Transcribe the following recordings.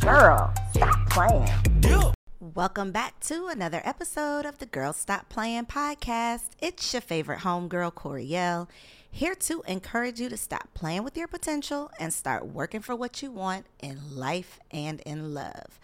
Girl, stop playing. Welcome back to another episode of the Girl Stop Playing podcast. It's your favorite homegirl, Coriel, here to encourage you to stop playing with your potential and start working for what you want in life and in love.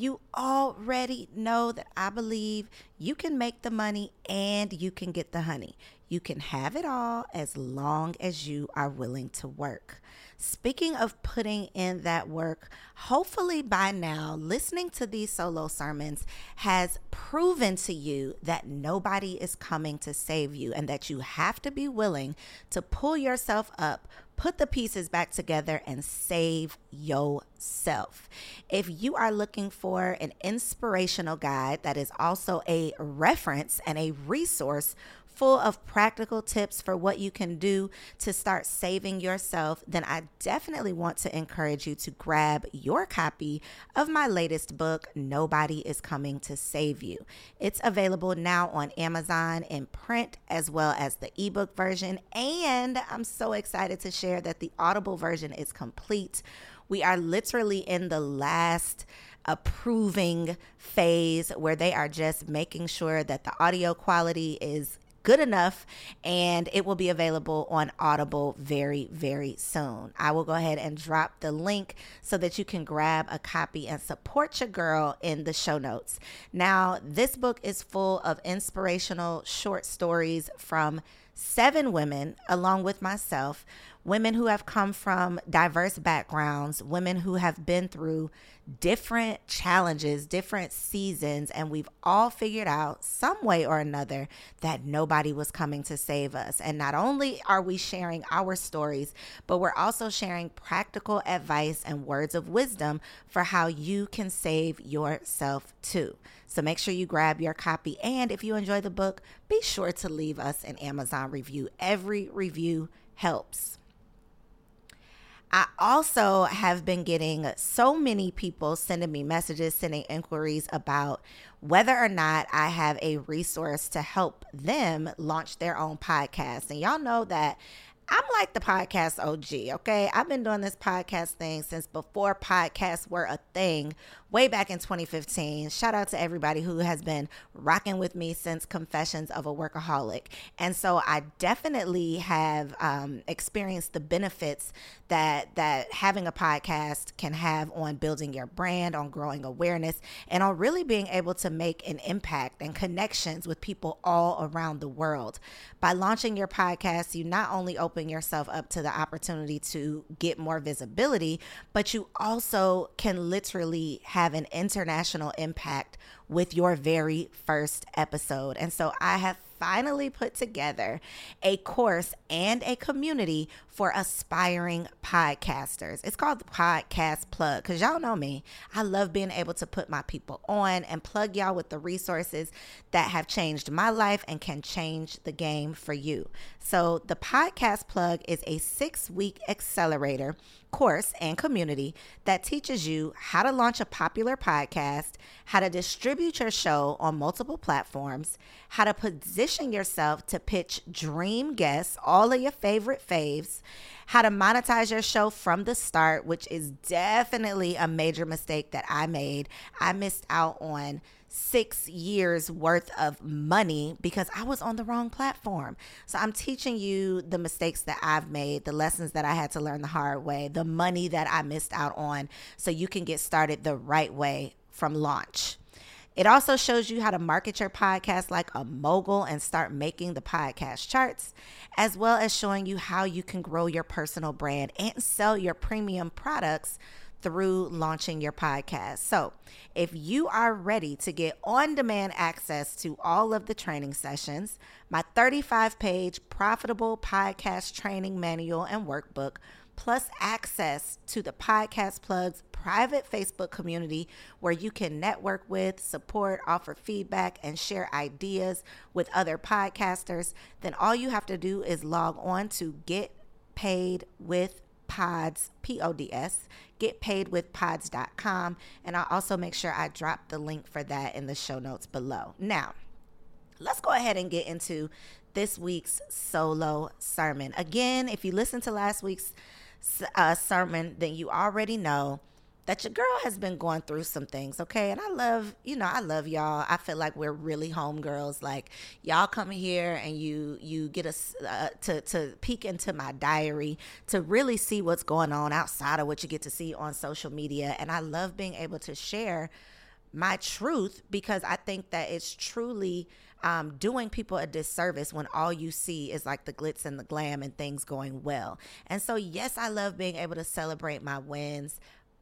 You already know that I believe you can make the money and you can get the honey. You can have it all as long as you are willing to work. Speaking of putting in that work, hopefully by now, listening to these solo sermons has proven to you that nobody is coming to save you and that you have to be willing to pull yourself up, put the pieces back together, and save yourself. If you are looking for an inspirational guide that is also a reference and a resource full of practical tips for what you can do to start saving yourself, then I definitely want to encourage you to grab your copy of my latest book, Nobody is Coming to Save You. It's available now on Amazon in print as well as the ebook version. And I'm so excited to share that the Audible version is complete. We are literally in the last approving phase where they are just making sure that the audio quality is good enough and it will be available on Audible very, very soon. I will go ahead and drop the link so that you can grab a copy and support your girl in the show notes. Now, this book is full of inspirational short stories from seven women, along with myself, women who have come from diverse backgrounds, women who have been through different challenges, different seasons, and we've all figured out some way or another that nobody was coming to save us. And not only are we sharing our stories, but we're also sharing practical advice and words of wisdom for how you can save yourself too. So make sure you grab your copy. And if you enjoy the book, be sure to leave us an Amazon review. Every review helps. I also have been getting so many people sending me messages, sending inquiries about whether or not I have a resource to help them launch their own podcast. And y'all know that I'm like the podcast OG, okay? I've been doing this podcast thing since before podcasts were a thing, way back in 2015. Shout out to everybody who has been rocking with me since Confessions of a Workaholic. And so I definitely have um, experienced the benefits that that having a podcast can have on building your brand, on growing awareness, and on really being able to make an impact and connections with people all around the world. By launching your podcast, you not only open yourself up to the opportunity to get more visibility, but you also can literally have an international impact with your very first episode. And so I have finally put together a course and a community for aspiring podcasters. It's called the Podcast Plug because y'all know me. I love being able to put my people on and plug y'all with the resources that have changed my life and can change the game for you. So, the Podcast Plug is a six week accelerator course and community that teaches you how to launch a popular podcast, how to distribute your show on multiple platforms, how to position yourself to pitch dream guests, all of your favorite faves, how to monetize your show from the start, which is definitely a major mistake that I made. I missed out on six years worth of money because I was on the wrong platform. So I'm teaching you the mistakes that I've made, the lessons that I had to learn the hard way, the money that I missed out on, so you can get started the right way from launch. It also shows you how to market your podcast like a mogul and start making the podcast charts, as well as showing you how you can grow your personal brand and sell your premium products through launching your podcast. So, if you are ready to get on demand access to all of the training sessions, my 35 page profitable podcast training manual and workbook, plus access to the Podcast Plugs private Facebook community where you can network with, support, offer feedback, and share ideas with other podcasters, then all you have to do is log on to Get Paid with Pods, P O D S, getpaidwithpods.com. And I'll also make sure I drop the link for that in the show notes below. Now, let's go ahead and get into this week's solo sermon. Again, if you listened to last week's uh, sermon, then you already know that your girl has been going through some things, okay? And I love, you know, I love y'all. I feel like we're really homegirls. Like y'all come here and you you get us uh, to to peek into my diary to really see what's going on outside of what you get to see on social media. And I love being able to share my truth because I think that it's truly um, doing people a disservice when all you see is like the glitz and the glam and things going well. And so, yes, I love being able to celebrate my wins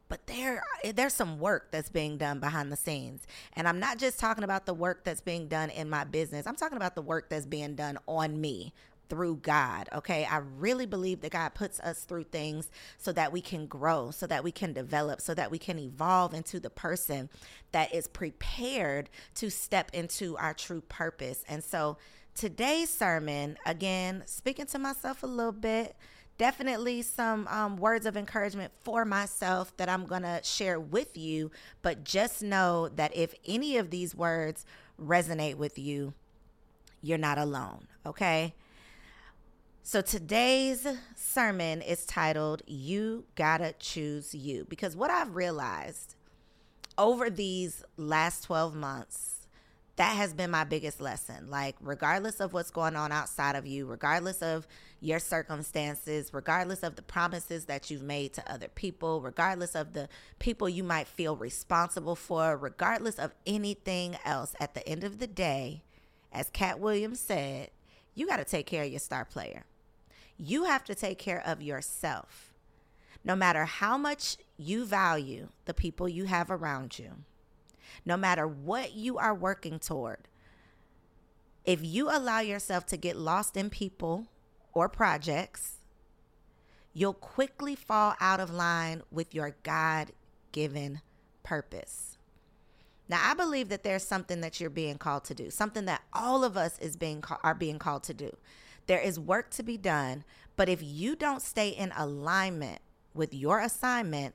but there there's some work that's being done behind the scenes. And i'm not just talking about the work that's being done in my business. I'm talking about the work that's being done on me through God. Okay. I really believe that God puts us through things so that we can grow, so that we can develop, so that we can evolve into the person that is prepared to step into our true purpose. And so today's sermon, again, speaking to myself a little bit, definitely some um, words of encouragement for myself that I'm going to share with you. But just know that if any of these words resonate with you, you're not alone. Okay. So today's sermon is titled You Gotta Choose You. Because what I've realized over these last 12 months, that has been my biggest lesson. Like, regardless of what's going on outside of you, regardless of your circumstances, regardless of the promises that you've made to other people, regardless of the people you might feel responsible for, regardless of anything else, at the end of the day, as Katt Williams said, you got to take care of your star player. You have to take care of yourself. No matter how much you value the people you have around you, no matter what you are working toward, if you allow yourself to get lost in people or projects, you'll quickly fall out of line with your God given purpose. Now, I believe that there's something that you're being called to do, something that all of us is being are being called to do. There is work to be done, but if you don't stay in alignment with your assignment,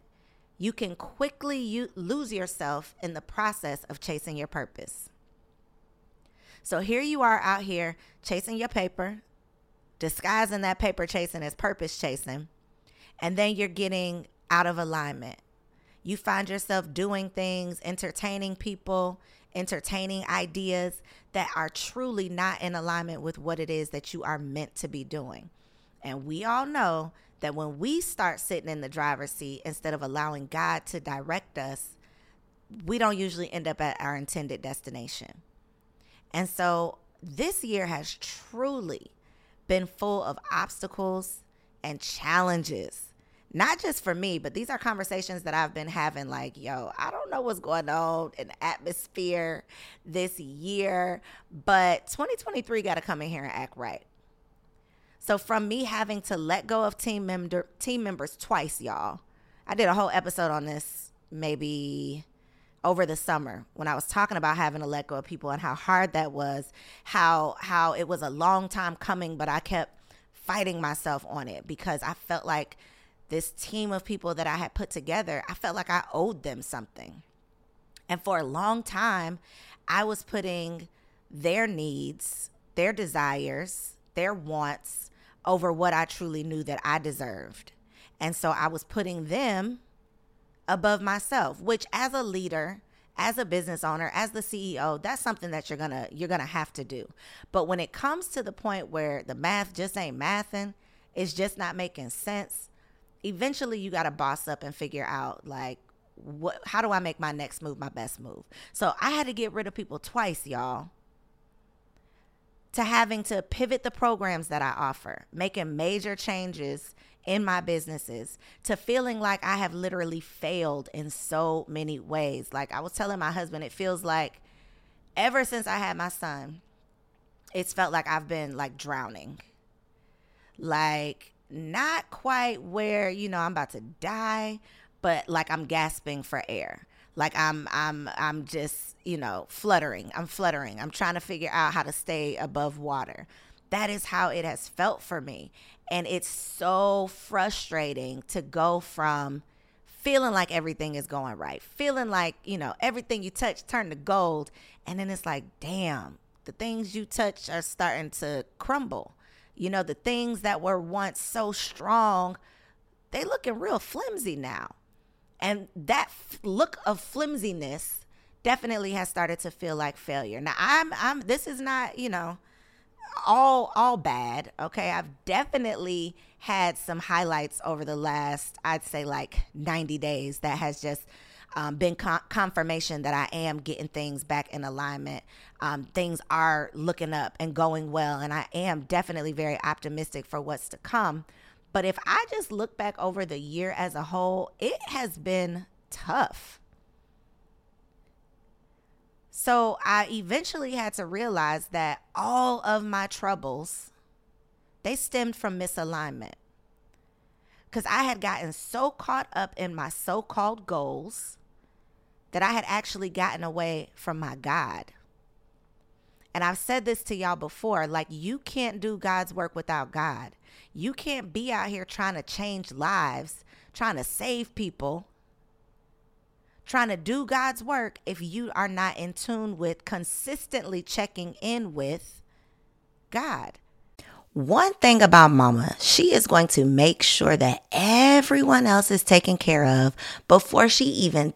you can quickly u- lose yourself in the process of chasing your purpose. So here you are out here chasing your paper, disguising that paper chasing as purpose chasing, and then you're getting out of alignment. You find yourself doing things, entertaining people, entertaining ideas that are truly not in alignment with what it is that you are meant to be doing. And we all know that when we start sitting in the driver's seat instead of allowing God to direct us, we don't usually end up at our intended destination. And so this year has truly been full of obstacles and challenges. Not just for me, but these are conversations that I've been having like, yo, I don't know what's going on in the atmosphere this year, but 2023 got to come in here and act right. So from me having to let go of team member team members twice, y'all. I did a whole episode on this maybe over the summer when I was talking about having to let go of people and how hard that was, how how it was a long time coming, but I kept fighting myself on it because I felt like this team of people that I had put together, I felt like I owed them something. And for a long time, I was putting their needs, their desires, their wants over what I truly knew that I deserved. And so I was putting them above myself, which as a leader, as a business owner, as the CEO, that's something that you're going to you're going to have to do. But when it comes to the point where the math just ain't mathing, it's just not making sense, eventually you got to boss up and figure out like what how do I make my next move my best move? So I had to get rid of people twice, y'all to having to pivot the programs that I offer, making major changes in my businesses, to feeling like I have literally failed in so many ways. Like I was telling my husband, it feels like ever since I had my son, it's felt like I've been like drowning. Like not quite where, you know, I'm about to die, but like I'm gasping for air. Like i'm i'm i'm just you know fluttering. I'm fluttering. I'm trying to figure out how to stay above water. That is how it has felt for me. And it's so frustrating to go from feeling like everything is going right feeling like you know everything you touch turn to gold. And then it's like damn the things you touch are starting to crumble you know the things that were once so strong they looking real flimsy now and that f- look of flimsiness definitely has started to feel like failure. Now I'm I'm this is not, you know, all all bad. Okay, I've definitely had some highlights over the last I'd say like 90 days that has just um, been con- confirmation that I am getting things back in alignment. Um, things are looking up and going well, and I am definitely very optimistic for what's to come. But if I just look back over the year as a whole, it has been tough. So I eventually had to realize that all of my troubles they stemmed from misalignment. Cuz I had gotten so caught up in my so-called goals that I had actually gotten away from my God. And I've said this to y'all before like, you can't do God's work without God. You can't be out here trying to change lives, trying to save people, trying to do God's work if you are not in tune with consistently checking in with God. One thing about mama, she is going to make sure that everyone else is taken care of before she even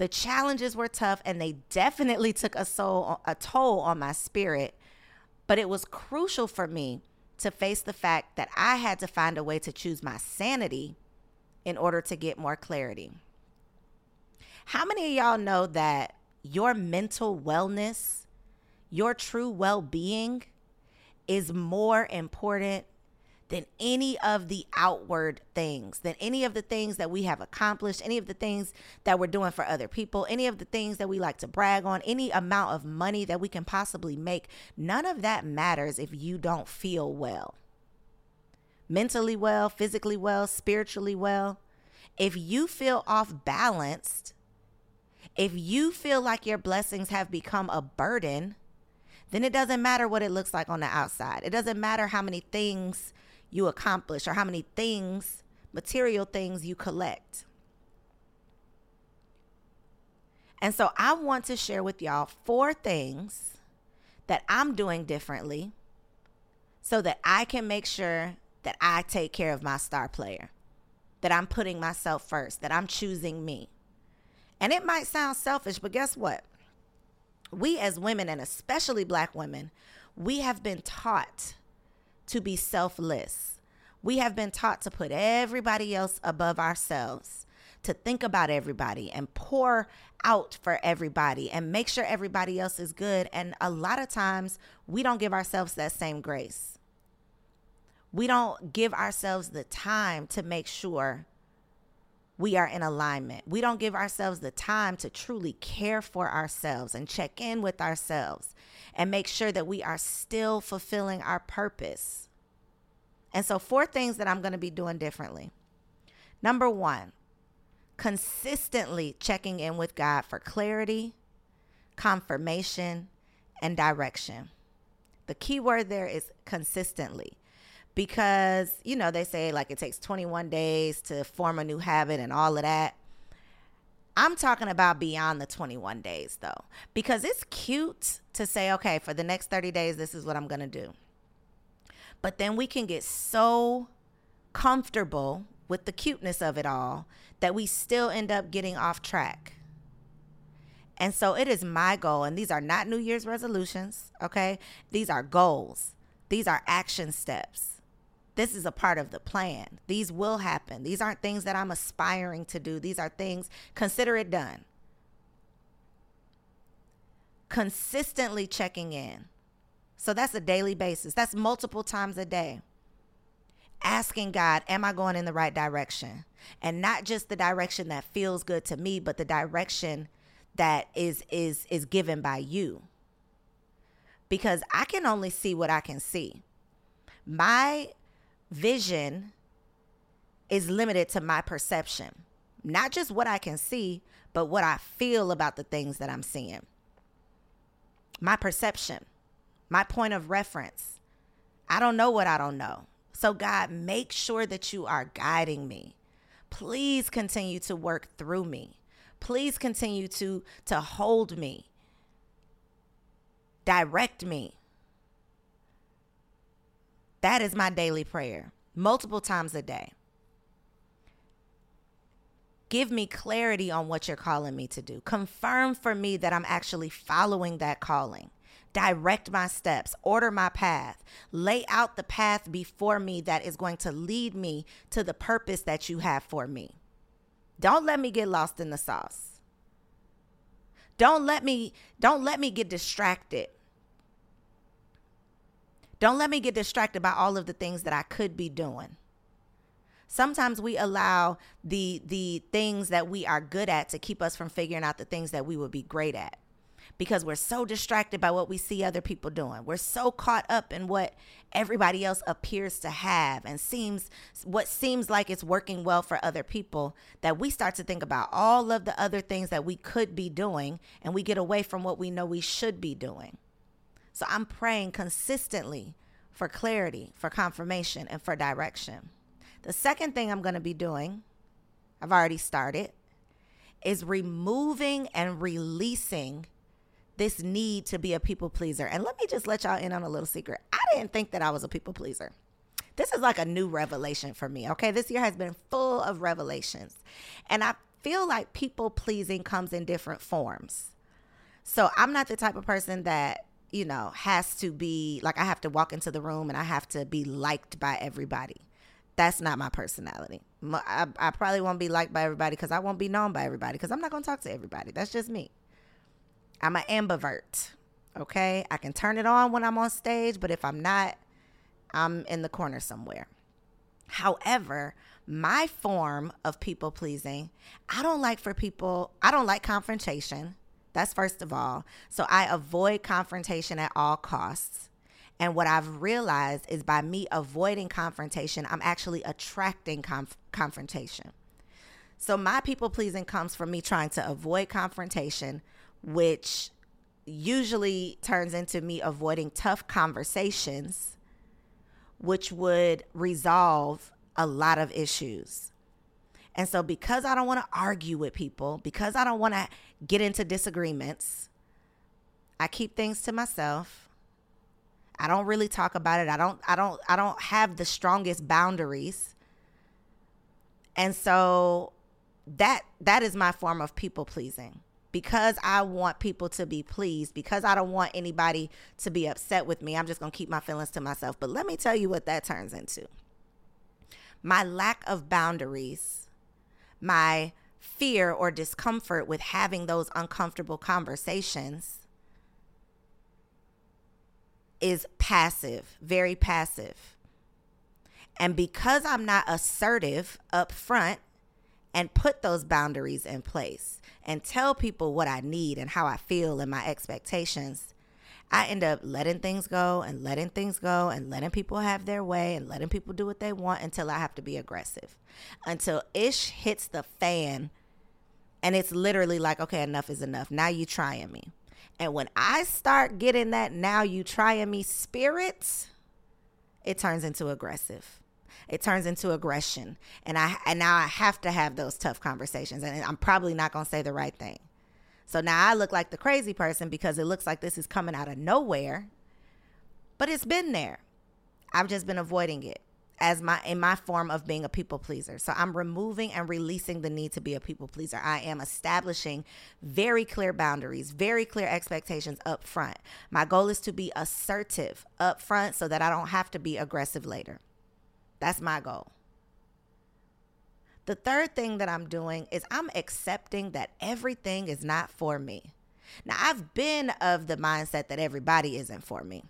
The challenges were tough and they definitely took a soul a toll on my spirit, but it was crucial for me to face the fact that I had to find a way to choose my sanity in order to get more clarity. How many of y'all know that your mental wellness, your true well-being is more important than any of the outward things, than any of the things that we have accomplished, any of the things that we're doing for other people, any of the things that we like to brag on, any amount of money that we can possibly make. None of that matters if you don't feel well. Mentally well, physically well, spiritually well. If you feel off balanced, if you feel like your blessings have become a burden, then it doesn't matter what it looks like on the outside. It doesn't matter how many things you accomplish or how many things, material things you collect. And so I want to share with y'all four things that I'm doing differently so that I can make sure that I take care of my star player, that I'm putting myself first, that I'm choosing me. And it might sound selfish, but guess what? We as women, and especially black women, we have been taught to be selfless. We have been taught to put everybody else above ourselves, to think about everybody and pour out for everybody and make sure everybody else is good. And a lot of times we don't give ourselves that same grace. We don't give ourselves the time to make sure we are in alignment. We don't give ourselves the time to truly care for ourselves and check in with ourselves and make sure that we are still fulfilling our purpose. And so, four things that I'm going to be doing differently. Number one, consistently checking in with God for clarity, confirmation, and direction. The key word there is consistently because, you know, they say like it takes 21 days to form a new habit and all of that. I'm talking about beyond the 21 days though, because it's cute to say, okay, for the next 30 days, this is what I'm going to do. But then we can get so comfortable with the cuteness of it all that we still end up getting off track. And so it is my goal, and these are not New Year's resolutions, okay? These are goals, these are action steps this is a part of the plan. These will happen. These aren't things that I'm aspiring to do. These are things, consider it done. Consistently checking in. So that's a daily basis, that's multiple times a day. Asking God, am I going in the right direction? And not just the direction that feels good to me, but the direction that is is is given by you. Because I can only see what I can see. My vision is limited to my perception, not just what I can see, but what I feel about the things that I'm seeing. My perception, my point of reference. I don't know what I don't know. So, God, make sure that you are guiding me. Please continue to work through me. Please continue to, to hold me, direct me. That is my daily prayer, multiple times a day. Give me clarity on what you're calling me to do. Confirm for me that I'm actually following that calling. Direct my steps, order my path, lay out the path before me that is going to lead me to the purpose that you have for me. Don't let me get lost in the sauce. Don't let me don't let me get distracted don't let me get distracted by all of the things that I could be doing. Sometimes we allow the the things that we are good at to keep us from figuring out the things that we would be great at. Because we're so distracted by what we see other people doing. We're so caught up in what everybody else appears to have and seems what seems like it's working well for other people that we start to think about all of the other things that we could be doing and we get away from what we know we should be doing. So I'm praying consistently for clarity, for confirmation, and for direction. The second thing I'm going to be doing, I've already started, is removing and releasing this need to be a people pleaser. And let me just let y'all in on a little secret. I didn't think that I was a people pleaser. This is like a new revelation for me. Okay. This year has been full of revelations. And I feel like people pleasing comes in different forms. So I'm not the type of person that you know, has to be like I have to walk into the room and I have to be liked by everybody. That's not my personality. I, I probably won't be liked by everybody because I won't be known by everybody because I'm not going to talk to everybody. That's just me. I'm an ambivert. Okay. I can turn it on when I'm on stage, but if I'm not, I'm in the corner somewhere. However, my form of people pleasing, I don't like for people, I don't like confrontation. That's first of all. So I avoid confrontation at all costs. And what I've realized is by me avoiding confrontation, I'm actually attracting conf- confrontation. So my people pleasing comes from me trying to avoid confrontation, which usually turns into me avoiding tough conversations, which would resolve a lot of issues. And so, because I don't want to argue with people, because I don't want to get into disagreements, I keep things to myself. I don't really talk about it. I don't I don't I don't have the strongest boundaries. And so that that is my form of people pleasing. Because I want people to be pleased, because I don't want anybody to be upset with me, I'm just going to keep my feelings to myself. But let me tell you what that turns into. My lack of boundaries, my fear or discomfort with having those uncomfortable conversations is passive, very passive. And because I'm not assertive up front and put those boundaries in place and tell people what I need and how I feel and my expectations, I end up letting things go and letting things go and letting people have their way and letting people do what they want until I have to be aggressive. Until ish hits the fan and it's literally like, okay, enough is enough. Now you trying me. And when I start getting that now you trying me spirit, it turns into aggressive. It turns into aggression. And I and now I have to have those tough conversations. And I'm probably not gonna say the right thing. So now I look like the crazy person because it looks like this is coming out of nowhere. But it's been there. I've just been avoiding it as my in my form of being a people pleaser. So I'm removing and releasing the need to be a people pleaser. I am establishing very clear boundaries, very clear expectations up front. My goal is to be assertive up front so that I don't have to be aggressive later. That's my goal. The third thing that I'm doing is I'm accepting that everything is not for me. Now, I've been of the mindset that everybody isn't for me.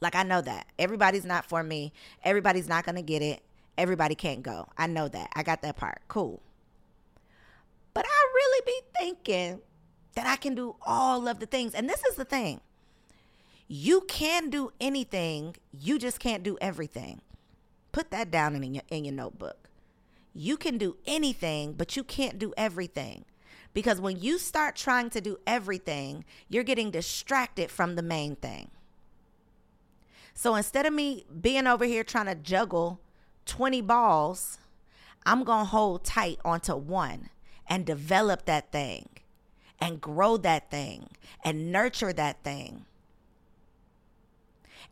Like I know that. Everybody's not for me. Everybody's not going to get it. Everybody can't go. I know that. I got that part. Cool. But I really be thinking that I can do all of the things. And this is the thing. You can do anything, you just can't do everything. Put that down in your in your notebook. You can do anything, but you can't do everything. Because when you start trying to do everything, you're getting distracted from the main thing. So instead of me being over here trying to juggle 20 balls, I'm going to hold tight onto one and develop that thing and grow that thing and nurture that thing.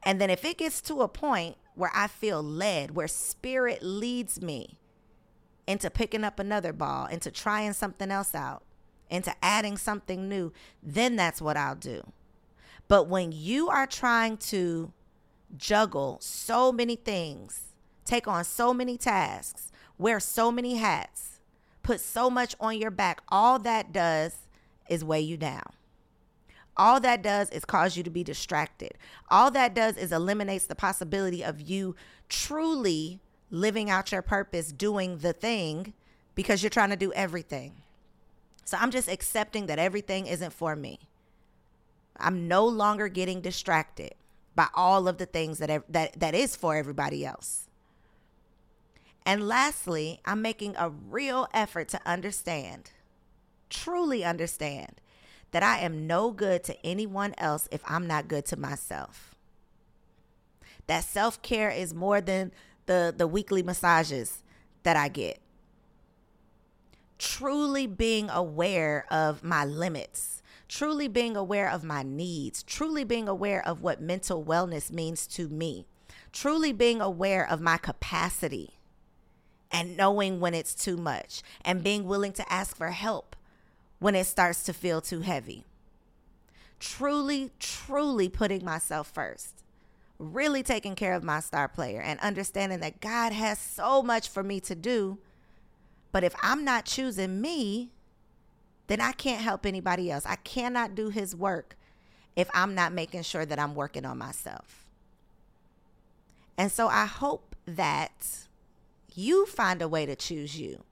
And then if it gets to a point where I feel led, where spirit leads me into picking up another ball, into trying something else out, into adding something new, then that's what I'll do. But when you are trying to juggle so many things, take on so many tasks, wear so many hats, put so much on your back, all that does is weigh you down. All that does is cause you to be distracted. All that does is eliminates the possibility of you truly living out your purpose, doing the thing because you're trying to do everything. So I'm just accepting that everything isn't for me. I'm no longer getting distracted by all of the things that that that is for everybody else. And lastly, I'm making a real effort to understand, truly understand that I am no good to anyone else if I'm not good to myself. That self-care is more than the the weekly massages that I get. Truly being aware of my limits truly being aware of my needs, truly being aware of what mental wellness means to me, truly being aware of my capacity and knowing when it's too much and being willing to ask for help when it starts to feel too heavy. Truly, truly putting myself first. Really taking care of my star player and understanding that God has so much for me to do. But if I'm not choosing me, then I can't help anybody else. I cannot do his work if I'm not making sure that I'm working on myself. And so I hope that you find a way to choose you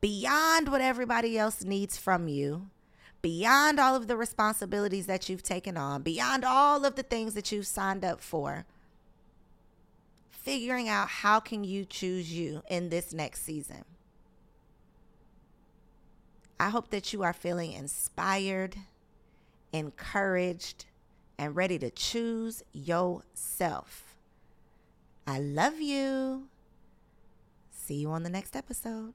beyond what everybody else needs from you, beyond all of the responsibilities that you've taken on, beyond all of the things that you've signed up for. Figuring out how can you choose you in this next season. I hope that you are feeling inspired, encouraged, and ready to choose yourself. I love you. See you on the next episode.